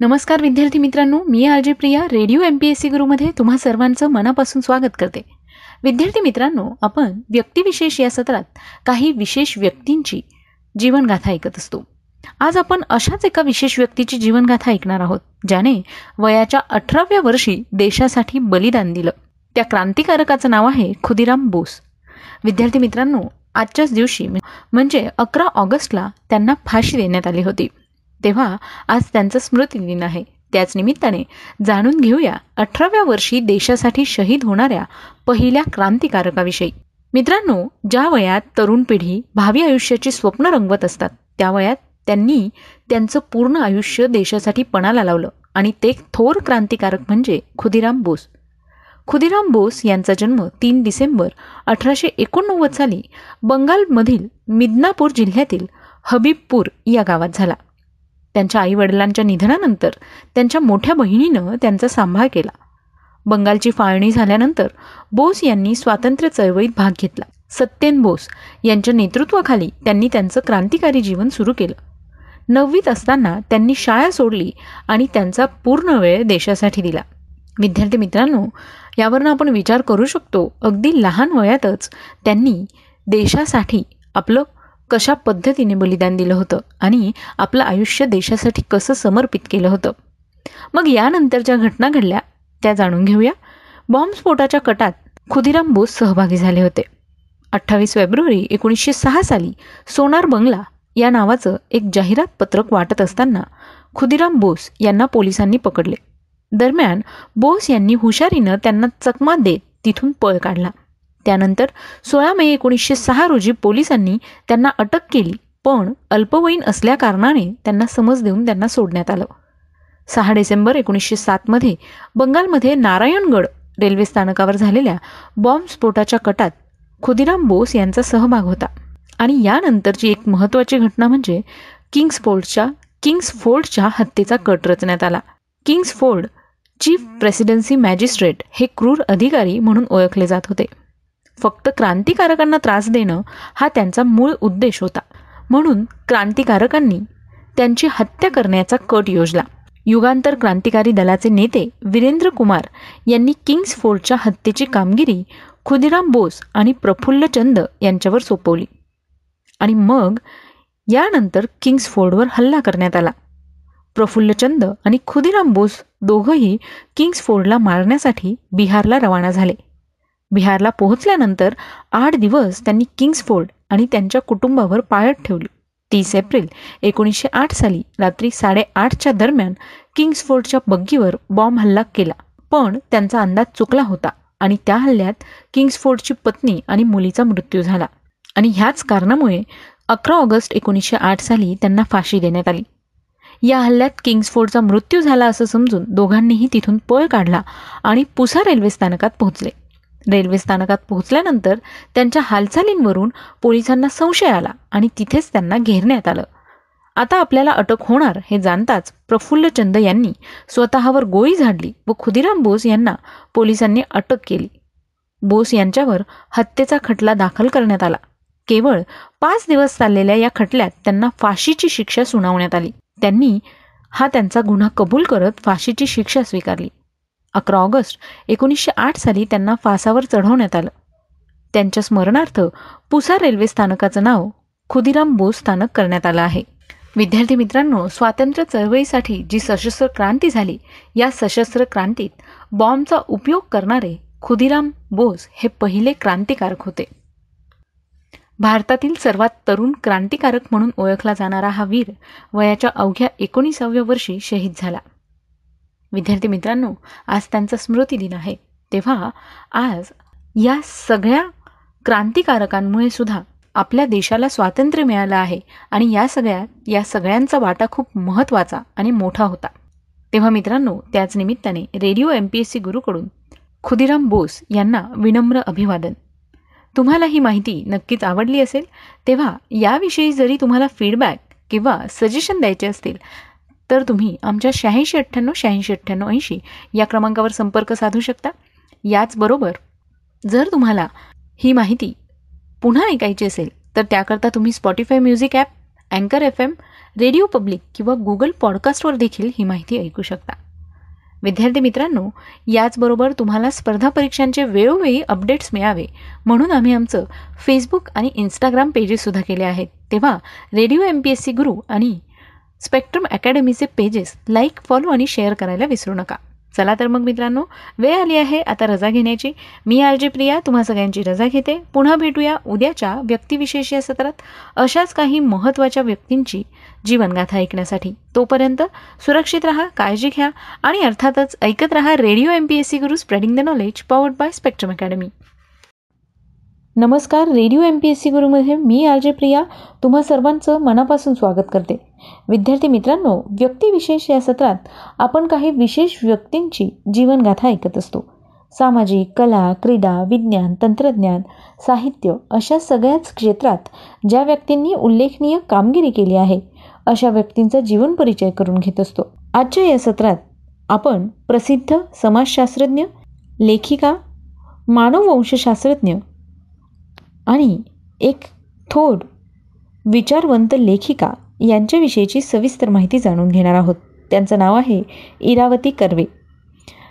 नमस्कार विद्यार्थी मित्रांनो मी R J Priya radio M P S C गुरुमध्ये तुम्हा सर्वांचं मनापासून स्वागत करते. विद्यार्थी मित्रांनो आपण व्यक्तिविशेष या सत्रात काही विशेष व्यक्तींची जीवनगाथा ऐकत असतो. आज आपण अशाच एका विशेष व्यक्तीची जीवनगाथा ऐकणार आहोत ज्याने वयाच्या अठराव्या वर्षी देशासाठी बलिदान दिलं. त्या क्रांतिकारकाचं नाव आहे खुदिराम बोस. विद्यार्थी मित्रांनो आजच्याच दिवशी म्हणजे अकरा ऑगस्टला त्यांना फाशी देण्यात आली होती. तेव्हा आज त्यांचा स्मृतिदिन आहे. त्याच निमित्ताने जाणून घेऊया अठराव्या वर्षी देशासाठी शहीद होणाऱ्या पहिल्या क्रांतिकारकाविषयी. मित्रांनो ज्या वयात तरुण पिढी भावी आयुष्याची स्वप्न रंगवत असतात त्या वयात त्यांनी त्यांचं पूर्ण आयुष्य देशासाठी पणाला लावलं आणि ते थोर क्रांतिकारक म्हणजे खुदिराम बोस. खुदिराम बोस यांचा जन्म तीन डिसेंबर अठराशे एकोणनव्वद साली बंगालमधील मिदनापूर जिल्ह्यातील हबीबपूर या गावात झाला. त्यांच्या आईवडिलांच्या निधनानंतर त्यांच्या मोठ्या बहिणीनं त्यांचा सांभाळ केला. बंगालची फाळणी झाल्यानंतर बोस यांनी स्वातंत्र्य चळवळीत भाग घेतला. सत्येन बोस यांच्या नेतृत्वाखाली त्यांनी त्यांचं क्रांतिकारी जीवन सुरू केलं. नववीत असताना त्यांनी शाळा सोडली आणि त्यांचा पूर्ण वेळ देशासाठी दिला. विद्यार्थी मित्रांनो यावरनं आपण विचार करू शकतो अगदी लहान वयातच त्यांनी देशासाठी आपलं कशा पद्धतीने बलिदान दिलं होतं आणि आपलं आयुष्य देशासाठी कसं समर्पित केलं होतं? मग यानंतर घटना घडल्या त्या जाणून घेऊया. बॉम्बस्फोटाच्या कटात खुदिराम बोस सहभागी झाले होते. अठ्ठावीस फेब्रुवारी एकोणीसशे सहा साली सोनार बंगला या नावाचं एक जाहिरात पत्रक वाटत असताना खुदिराम बोस यांना पोलिसांनी पकडले. दरम्यान बोस यांनी हुशारीनं त्यांना चकमा देत तिथून पळ काढला. त्यानंतर सोळा मे एकोणीसशे सहा रोजी पोलिसांनी त्यांना अटक केली पण अल्पवयीन असल्याकारणाने त्यांना समज देऊन त्यांना सोडण्यात आलं. सहा डिसेंबर एकोणीसशे सातमध्ये बंगालमध्ये नारायणगड रेल्वे स्थानकावर झालेल्या बॉम्बस्फोटाच्या कटात खुदिराम बोस यांचा सहभाग होता. आणि यानंतरची एक महत्त्वाची घटना म्हणजे किंग्स फोर्डच्या किंग्स फोर्डच्या हत्येचा कट रचण्यात आला. Kingsford chief presidency magistrate हे क्रूर अधिकारी म्हणून ओळखले जात होते. फक्त क्रांतिकारकांना त्रास देणं हा त्यांचा मूळ उद्देश होता. म्हणून क्रांतिकारकांनी त्यांची हत्या करण्याचा कट योजला. युगांतर क्रांतिकारी दलाचे नेते वीरेंद्र कुमार यांनी किंग्स फोर्डच्या हत्येची कामगिरी खुदिराम बोस आणि प्रफुल्लचंद यांच्यावर सोपवली. आणि मग यानंतर किंग्स फोर्डवर हल्ला करण्यात आला. प्रफुल्लचंद आणि खुदिराम बोस दोघंही किंग्स फोर्डला मारण्यासाठी बिहारला रवाना झाले. बिहारला पोहोचल्यानंतर आठ दिवस त्यांनी किंग्सफोर्ड आणि त्यांच्या कुटुंबावर पाळत ठेवली. तीस एप्रिल एकोणीसशे आठ साली रात्री साडेआठच्या दरम्यान किंग्सफोर्डच्या बग्गीवर बॉम्ब हल्ला केला. पण त्यांचा अंदाज चुकला होता आणि त्या हल्ल्यात किंग्सफोर्डची पत्नी आणि मुलीचा मृत्यू झाला. आणि ह्याच कारणामुळे अकरा ऑगस्ट एकोणीसशे आठ साली त्यांना फाशी देण्यात आली. या हल्ल्यात किंग्सफोर्डचा मृत्यू झाला असं समजून दोघांनीही तिथून पळ काढला आणि पुसा रेल्वे स्थानकात पोहोचले. रेल्वे स्थानकात पोहोचल्यानंतर त्यांच्या हालचालींवरून पोलिसांना संशय आला आणि तिथेच त्यांना घेरण्यात आलं. आता आपल्याला अटक होणार हे जाणताच प्रफुल्लचंद यांनी स्वतःवर गोळी झाडली व खुदिराम बोस यांना पोलिसांनी अटक केली. बोस यांच्यावर हत्येचा खटला दाखल करण्यात आला. केवळ पाच दिवस चाललेल्या या खटल्यात त्यांना फाशीची शिक्षा सुनावण्यात आली. त्यांनी हा त्यांचा गुन्हा कबूल करत फाशीची शिक्षा स्वीकारली. अकरा ऑगस्ट एकोणीसशे आठ साली त्यांना फासावर चढवण्यात आलं. त्यांच्या स्मरणार्थ पुसा रेल्वे स्थानकाचं नाव खुदिराम बोस स्थानक करण्यात आलं आहे. विद्यार्थी मित्रांनो स्वातंत्र्य चळवळीसाठी जी सशस्त्र क्रांती झाली या सशस्त्र क्रांतीत बॉम्बचा उपयोग करणारे खुदिराम बोस हे पहिले क्रांतिकारक होते. भारतातील सर्वात तरुण क्रांतिकारक म्हणून ओळखला जाणारा हा वीर वयाच्या अवघ्या एकोणीसाव्या वर्षी शहीद झाला. विद्यार्थी मित्रांनो आज त्यांचा स्मृती दिन आहे. तेव्हा आज या सगळ्या क्रांतिकारकांमुळे सुद्धा आपल्या देशाला स्वातंत्र्य मिळालं आहे आणि या सगळ्या या सगळ्यांचा वाटा खूप महत्त्वाचा आणि मोठा होता. तेव्हा मित्रांनो त्याच निमित्ताने radio M P S C गुरुकडून Khudiram Bose यांना विनम्र अभिवादन. तुम्हाला ही माहिती नक्कीच आवडली असेल तेव्हा याविषयी जरी तुम्हाला फीडबॅक किंवा सजेशन द्यायचे असतील तर तुम्ही आमच्या शहाऐंशी अठ्ठ्याण्णव शहाऐंशी अठ्ठ्याण्णव ऐंशी या क्रमांकावर संपर्क साधू शकता. याचबरोबर जर तुम्हाला ही माहिती पुन्हा ऐकायची असेल तर त्याकरता तुम्ही स्पॉटीफाय म्युझिक ॲप अँकर एफ एम रेडिओ पब्लिक किंवा गुगल पॉडकास्टवर देखील ही माहिती ऐकू शकता. विद्यार्थी मित्रांनो याचबरोबर तुम्हाला स्पर्धा परीक्षांचे वेळोवेळी अपडेट्स मिळावे म्हणून आम्ही आमचं फेसबुक आणि इंस्टाग्राम पेजेससुद्धा केले आहेत. तेव्हा radio M P S C Guru आणि स्पेक्ट्रम अकॅडमीचे पेजेस लाईक फॉलो आणि शेअर करायला विसरू नका. चला तर मग मित्रांनो वेळ आली आहे आता रजा घेण्याची. मी आर जे प्रिया तुम्हा सगळ्यांची रजा घेते. पुन्हा भेटूया उद्याच्या व्यक्तिविशेष या सत्रात. अशाच काही महत्त्वाच्या व्यक्तींची जीवनगाथा ऐकण्यासाठी. तोपर्यंत सुरक्षित राहा काळजी घ्या आणि अर्थातच ऐकत राहा radio M P S C Guru spreading the knowledge powered by Spectrum Academy नमस्कार radio M P S C गुरुमध्ये मी आर जे प्रिया तुम्हा सर्वांचं मनापासून स्वागत करते. विद्यार्थी मित्रांनो व्यक्तिविशेष या सत्रात आपण काही विशेष व्यक्तींची जीवनगाथा ऐकत असतो. सामाजिक कला क्रीडा विज्ञान तंत्रज्ञान साहित्य अशा सगळ्याच क्षेत्रात ज्या व्यक्तींनी उल्लेखनीय कामगिरी केली आहे अशा व्यक्तींचा जीवन परिचय करून घेत असतो. आजच्या या सत्रात आपण प्रसिद्ध समाजशास्त्रज्ञ लेखिका मानववंशशास्त्रज्ञ आणि एक थोर विचारवंत लेखिका यांच्याविषयीची सविस्तर माहिती जाणून घेणार आहोत. त्यांचं नाव आहे इरावती कर्वे.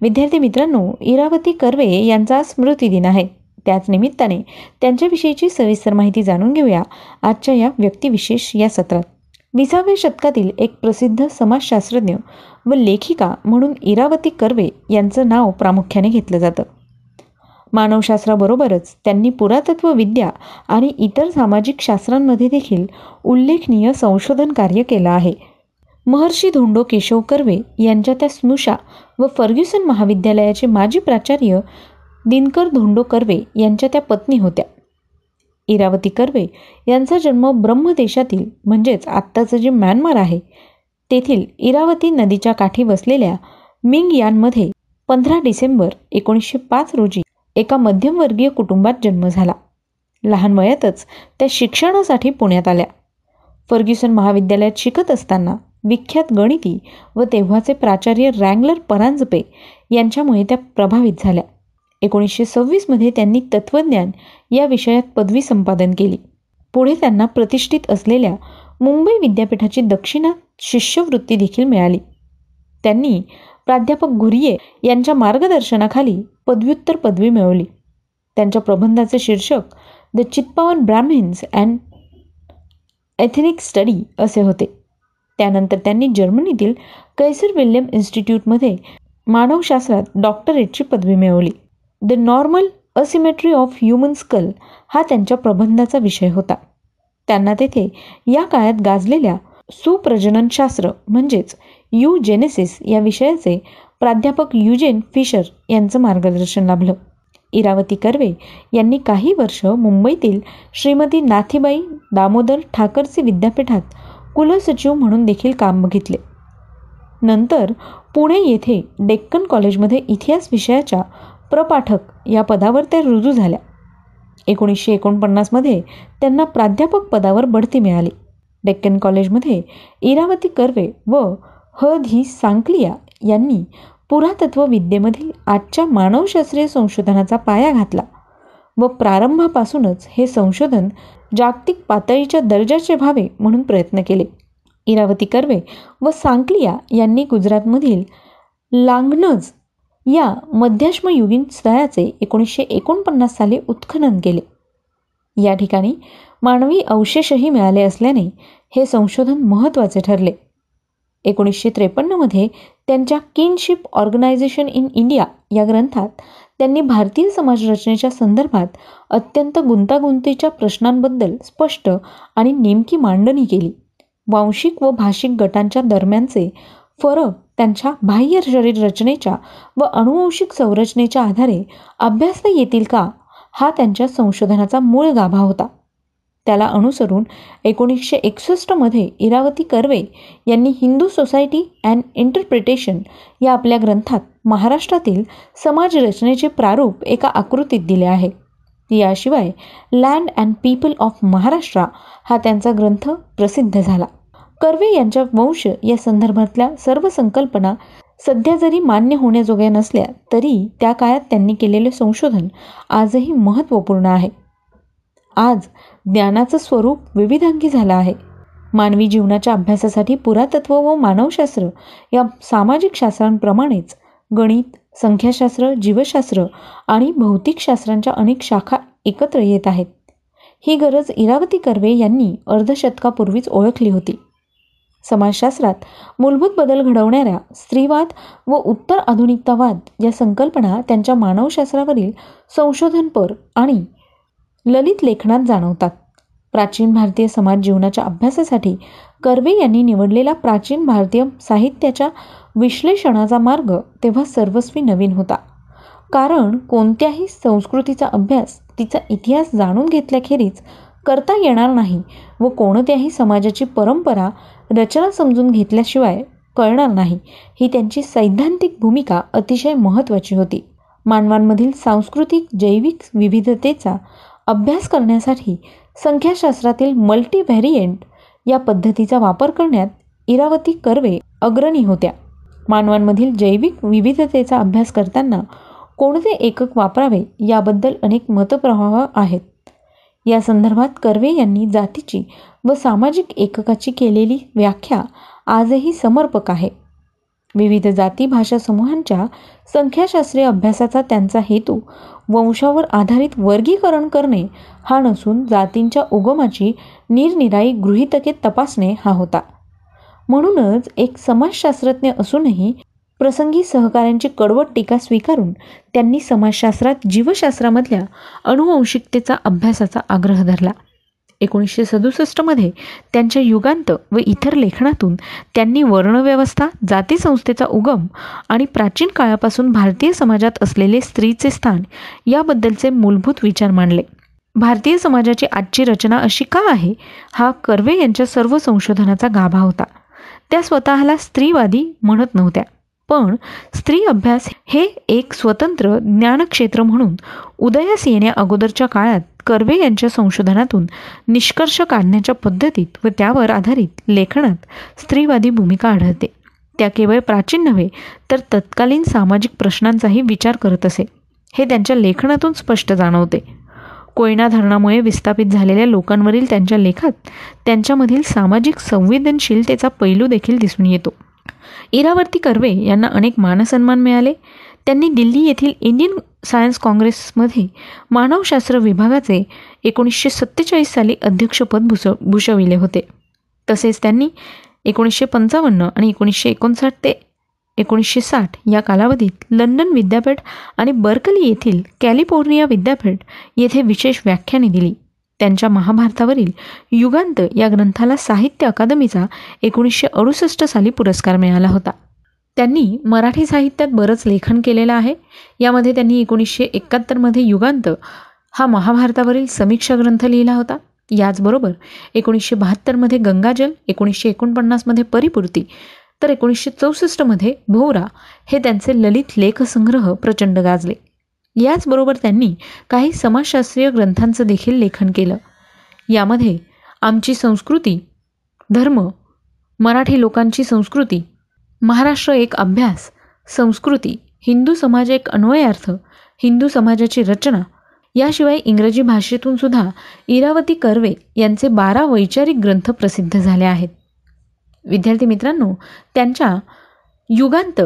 विद्यार्थी मित्रांनो इरावती कर्वे यांचा स्मृतिदिन आहे. त्याच निमित्ताने त्यांच्याविषयीची सविस्तर माहिती जाणून घेऊया आजच्या या व्यक्तिविशेष या सत्रात. विसाव्या शतकातील एक प्रसिद्ध समाजशास्त्रज्ञ व लेखिका म्हणून इरावती कर्वे यांचं नाव प्रामुख्याने घेतलं जातं. मानवशास्त्राबरोबरच त्यांनी पुरातत्व विद्या आणि इतर सामाजिक शास्त्रांमध्ये देखील उल्लेखनीय संशोधन कार्य केलं आहे. महर्षी धोंडो केशव कर्वे यांच्या त्या स्नुषा व फर्ग्युसन महाविद्यालयाचे माजी प्राचार्य दिनकर धोंडो कर्वे यांच्या त्या पत्नी होत्या. इरावती कर्वे यांचा जन्म ब्रह्मदेशातील म्हणजेच आत्ताचं जे म्यानमार आहे तेथील इरावती नदीच्या काठी बसलेल्या मिंग यानमध्ये पंधरा डिसेंबर एकोणीसशे पाच रोजी एका मध्यमवर्गीय कुटुंबात जन्म झाला. लहान वयातच त्या शिक्षणासाठी पुण्यात आल्या. फर्ग्युसन महाविद्यालयात शिकत असताना विख्यात गणिती व तेव्हाचे प्राचार्य रँगलर परांजपे यांच्यामुळे त्या प्रभावित झाल्या. एकोणीसशे सव्वीसमध्ये त्यांनी तत्त्वज्ञान या विषयात पदवी संपादन केली. पुढे त्यांना प्रतिष्ठित असलेल्या मुंबई विद्यापीठाची दक्षिणात शिष्यवृत्ती देखील मिळाली. त्यांनी प्राध्यापक घुरिये यांच्या मार्गदर्शनाखाली पदव्युत्तर पदवी मिळवली. त्यांच्या प्रबंधाचे शीर्षक the Chitpavan Brahmins and ethnic study असे होते. त्यानंतर त्यांनी जर्मनीतील कैसर विल्यम इन्स्टिट्यूटमध्ये मानवशास्त्रात डॉक्टरेटची पदवी मिळवली. The normal asymmetry of human skull हा त्यांच्या प्रबंधाचा विषय होता. त्यांना तेथे या काळात गाजलेल्या सुप्रजननशास्त्र म्हणजेच यू जेनेसिस या विषयाचे प्राध्यापक युजेन फिशर यांचं मार्गदर्शन लाभलं. इरावती कर्वे यांनी काही वर्ष मुंबईतील श्रीमती नाथीबाई दामोदर ठाकरसी विद्यापीठात कुलसचिव म्हणून देखील काम बघितले. नंतर पुणे येथे डेक्कन कॉलेजमध्ये इतिहास विषयाच्या प्रपाठक या पदावर त्या रुजू झाल्या. एकोणीसशे एकोणपन्नासमध्ये त्यांना प्राध्यापक पदावर बढती मिळाली. डेक्कन कॉलेजमध्ये इरावती कर्वे व ह धी सांकलिया यांनी पुरातत्व विद्येमधील आजच्या मानवशास्त्रीय संशोधनाचा पाया घातला व प्रारंभापासूनच हे संशोधन जागतिक पातळीच्या दर्जाचे व्हावे म्हणून प्रयत्न केले. इरावती कर्वे व सांकलिया यांनी गुजरातमधील लांगनज या मध्याश्मयुगीन स्थळाचे एकोणीसशे एकोणपन्नास साली उत्खनन केले. या ठिकाणी मानवी अवशेषही मिळाले असल्याने हे संशोधन महत्त्वाचे ठरले. एकोणीसशे त्रेपन्नमध्ये त्यांच्या किनशिप ऑर्गनायझेशन इन इंडिया या ग्रंथात त्यांनी भारतीय समाजरचनेच्या संदर्भात अत्यंत गुंतागुंतीच्या प्रश्नांबद्दल स्पष्ट आणि नेमकी मांडणी केली. वांशिक व भाषिक गटांच्या दरम्यानचे फरक त्यांच्या बाह्य शरीर रचनेच्या व अनुवंशिक संरचनेच्या आधारे अभ्यासता येतील का? हा त्यांच्या संशोधनाचा मूळ गाभा होता. त्याला अनुसरून एकोणीसशे एकसष्टमध्ये इरावती कर्वे यांनी हिंदू सोसायटी अँड इंटरप्रिटेशन या आपल्या ग्रंथात महाराष्ट्रातील समाजरचनेचे प्रारूप एका आकृतीत दिले आहे. याशिवाय land and people of Maharashtra हा त्यांचा ग्रंथ प्रसिद्ध झाला. कर्वे यांच्या वंश या संदर्भातल्या सर्व संकल्पना सध्या जरी मान्य होण्याजोग्या नसल्या तरी त्या काळात त्यांनी केलेले संशोधन आजही महत्त्वपूर्ण आहे. आज ज्ञानाचं स्वरूप विविधांगी झालं आहे. मानवी जीवनाच्या अभ्यासासाठी पुरातत्व व मानवशास्त्र या सामाजिक शास्त्रांप्रमाणेच गणित संख्याशास्त्र जीवशास्त्र आणि भौतिकशास्त्रांच्या अनेक शाखा एकत्र येत आहेत. ही गरज इरावती कर्वे यांनी अर्धशतकापूर्वीच ओळखली होती. समाजशास्त्रात मूलभूत बदल घडवणाऱ्या स्त्रीवाद व उत्तर आधुनिकतावाद या संकल्पना त्यांच्या मानवशास्त्रावरील संशोधनपर आणि ललित लेखनात जाणवतात. प्राचीन भारतीय समाज जीवनाच्या अभ्यासासाठी कर्वे यांनी निवडलेला प्राचीन भारतीय साहित्याच्या विश्लेषणाचा मार्ग तेव्हा सर्वस्वी नवीन होता. कारण कोणत्याही संस्कृतीचा अभ्यास तिचा इतिहास जाणून घेतल्याखेरीज करता येणार नाही व कोणत्याही समाजाची परंपरा रचना समजून घेतल्याशिवाय कळणार नाही. ही त्यांची सैद्धांतिक भूमिका अतिशय महत्त्वाची होती. मानवांमधील सांस्कृतिक जैविक विविधतेचा अभ्यास करण्यासाठी संख्याशास्त्रातील मल्टी व्हॅरियंट या पद्धतीचा वापर करण्यात इरावती कर्वे अग्रणी होत्या. मानवांमधील जैविक विविधतेचा अभ्यास करताना कोणते एकक वापरावे याबद्दल अनेक मतप्रवाह आहेत. या संदर्भात कर्वे यांनी जातीची व सामाजिक एककाची केलेली व्याख्या आजही समर्पक आहे. विविध जाती भाषा समूहांच्या संख्याशास्त्रीय अभ्यासाचा त्यांचा हेतू वंशावर आधारित वर्गीकरण करणे हा नसून जातींच्या उगमाची निरनिराई गृहितके तपासणे हा होता. म्हणूनच एक समाजशास्त्रज्ञ असूनही प्रसंगी सहकाऱ्यांची कडवट टीका स्वीकारून त्यांनी समाजशास्त्रात जीवशास्त्रामधल्या अनुवंशिकतेचा अभ्यासाचा आग्रह धरला. एकोणीसशे सदुसष्टमध्ये त्यांच्या युगांत व इतर लेखनातून त्यांनी वर्णव्यवस्था जातीसंस्थेचा उगम आणि प्राचीन काळापासून भारतीय समाजात असलेले स्त्रीचे स्थान याबद्दलचे मूलभूत विचार मांडले. भारतीय समाजाची आजची रचना अशी का आहे? हा कर्वे यांच्या सर्व संशोधनाचा गाभा होता. त्या स्वतःला स्त्रीवादी म्हणत नव्हत्या. पण स्त्री अभ्यास हे एक स्वतंत्र ज्ञानक्षेत्र म्हणून उदयास येण्या अगोदरच्या काळात कर्वे यांच्या संशोधनातून निष्कर्ष काढण्याच्या पद्धतीत व त्यावर आधारित लेखनात स्त्रीवादी भूमिका आढळते. त्या केवळ प्राचीन नव्हे तर तत्कालीन सामाजिक प्रश्नांचाही विचार करत असे. हे त्यांच्या लेखनातून स्पष्ट जाणवते. कोयना धरणामुळे विस्थापित झालेल्या लोकांवरील त्यांच्या लेखात त्यांच्यामधील सामाजिक संवेदनशीलतेचा पैलू देखील दिसून येतो. इरावर्ती कर्वे यांना अनेक मानसन्मान मिळाले. त्यांनी दिल्ली येथील इंडियन सायन्स काँग्रेसमध्ये मानवशास्त्र विभागाचे एकोणीसशे सत्तेचाळीस साली अध्यक्षपद भूस भूषविले होते. तसेच त्यांनी एकोणीसशे पंचावन्न आणि एकोणीसशे एकोणसाठ ते एकोणीसशे साठ या कालावधीत लंडन विद्यापीठ आणि बर्कली येथील कॅलिफोर्निया विद्यापीठ येथे विशेष व्याख्याने दिली. त्यांच्या महाभारतावरील युगांत या ग्रंथाला साहित्य अकादमीचा एकोणीसशे अडुसष्ट साली पुरस्कार मिळाला होता. त्यांनी मराठी साहित्यात बरंच लेखन केलेलं आहे. यामध्ये त्यांनी एकोणीसशे एकाहत्तरमध्ये युगांत हा महाभारतावरील समीक्षा ग्रंथ लिहिला होता. याचबरोबर एकोणीसशे बहात्तरमध्ये गंगाजल एकोणीसशे एकोणपन्नासमध्ये परिपूर्ती तर एकोणीसशे चौसष्टमध्ये भोवरा हे त्यांचे ललित लेखसंग्रह प्रचंड गाजले. याचबरोबर त्यांनी काही समाजशास्त्रीय ग्रंथांचं देखील लेखन केलं. यामध्ये आमची संस्कृती धर्म मराठी लोकांची संस्कृती महाराष्ट्र एक अभ्यास संस्कृती हिंदू समाज एक अन्वयार्थ हिंदू समाजाची रचना याशिवाय इंग्रजी भाषेतून सुद्धा इरावती कर्वे यांचे बारा वैचारिक ग्रंथ प्रसिद्ध झाले आहेत. विद्यार्थी मित्रांनो त्यांच्या युगांत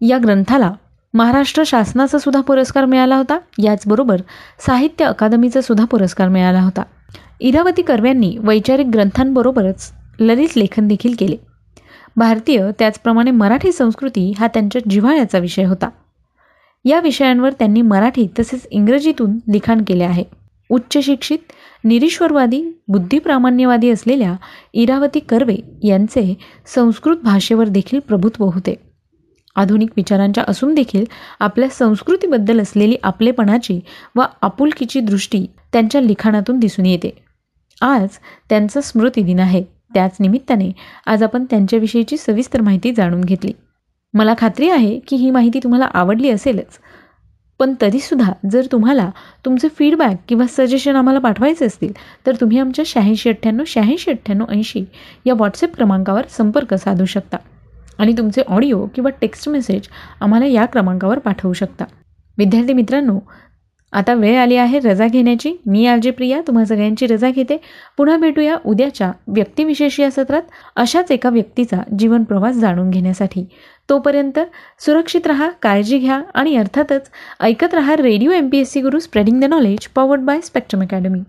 या ग्रंथाला महाराष्ट्र शासनाचा सुद्धा पुरस्कार मिळाला होता. याचबरोबर साहित्य अकादमीचा सुद्धा पुरस्कार मिळाला होता. इरावती कर्व्यांनी वैचारिक ग्रंथांबरोबरच ललित लेखन देखील केले. भारतीय त्याचप्रमाणे मराठी संस्कृती हा त्यांच्या जिव्हाळ्याचा विषय होता. या विषयांवर त्यांनी मराठी तसेच इंग्रजीतून लिखाण केले आहे. उच्च शिक्षित निरीश्वरवादी बुद्धिप्रामाण्यवादी असलेल्या इरावती कर्वे यांचे संस्कृत भाषेवर देखील प्रभुत्व होते. आधुनिक विचारांच्या असून देखील आपल्या संस्कृतीबद्दल असलेली आपलेपणाची व आपुलकीची दृष्टी त्यांच्या लिखाणातून दिसून येते. आज त्यांचा स्मृतिदिन आहे. त्याच निमित्ताने आज आपण त्यांच्याविषयीची सविस्तर माहिती जाणून घेतली. मला खात्री आहे की ही माहिती तुम्हाला आवडली असेलच. पण तरीसुद्धा जर तुम्हाला तुमचे फीडबॅक किंवा सजेशन आम्हाला पाठवायचे असतील तर तुम्ही आमच्या शहाऐंशी अठ्ठ्याण्णव शहाऐंशी अठ्ठ्याण्णव ऐंशी या व्हॉट्सअप क्रमांकावर संपर्क साधू शकता. आणि तुमचे ऑडिओ किंवा टेक्स्ट मेसेज आम्हाला या क्रमांकावर पाठवू शकता. विद्यार्थी मित्रांनो आता वेळ आली आहे रजा घेण्याची. मी आरजे प्रिया तुम्हा सगळ्यांची रजा घेते. पुन्हा भेटूया उद्याच्या व्यक्तिविशेष या सत्रात अशाच एका व्यक्तीचा जीवन प्रवास जाणून घेण्यासाठी. तोपर्यंत सुरक्षित रहा काळजी घ्या आणि अर्थातच ऐकत रहा radio M P S C Guru spreading the knowledge powered by Spectrum Academy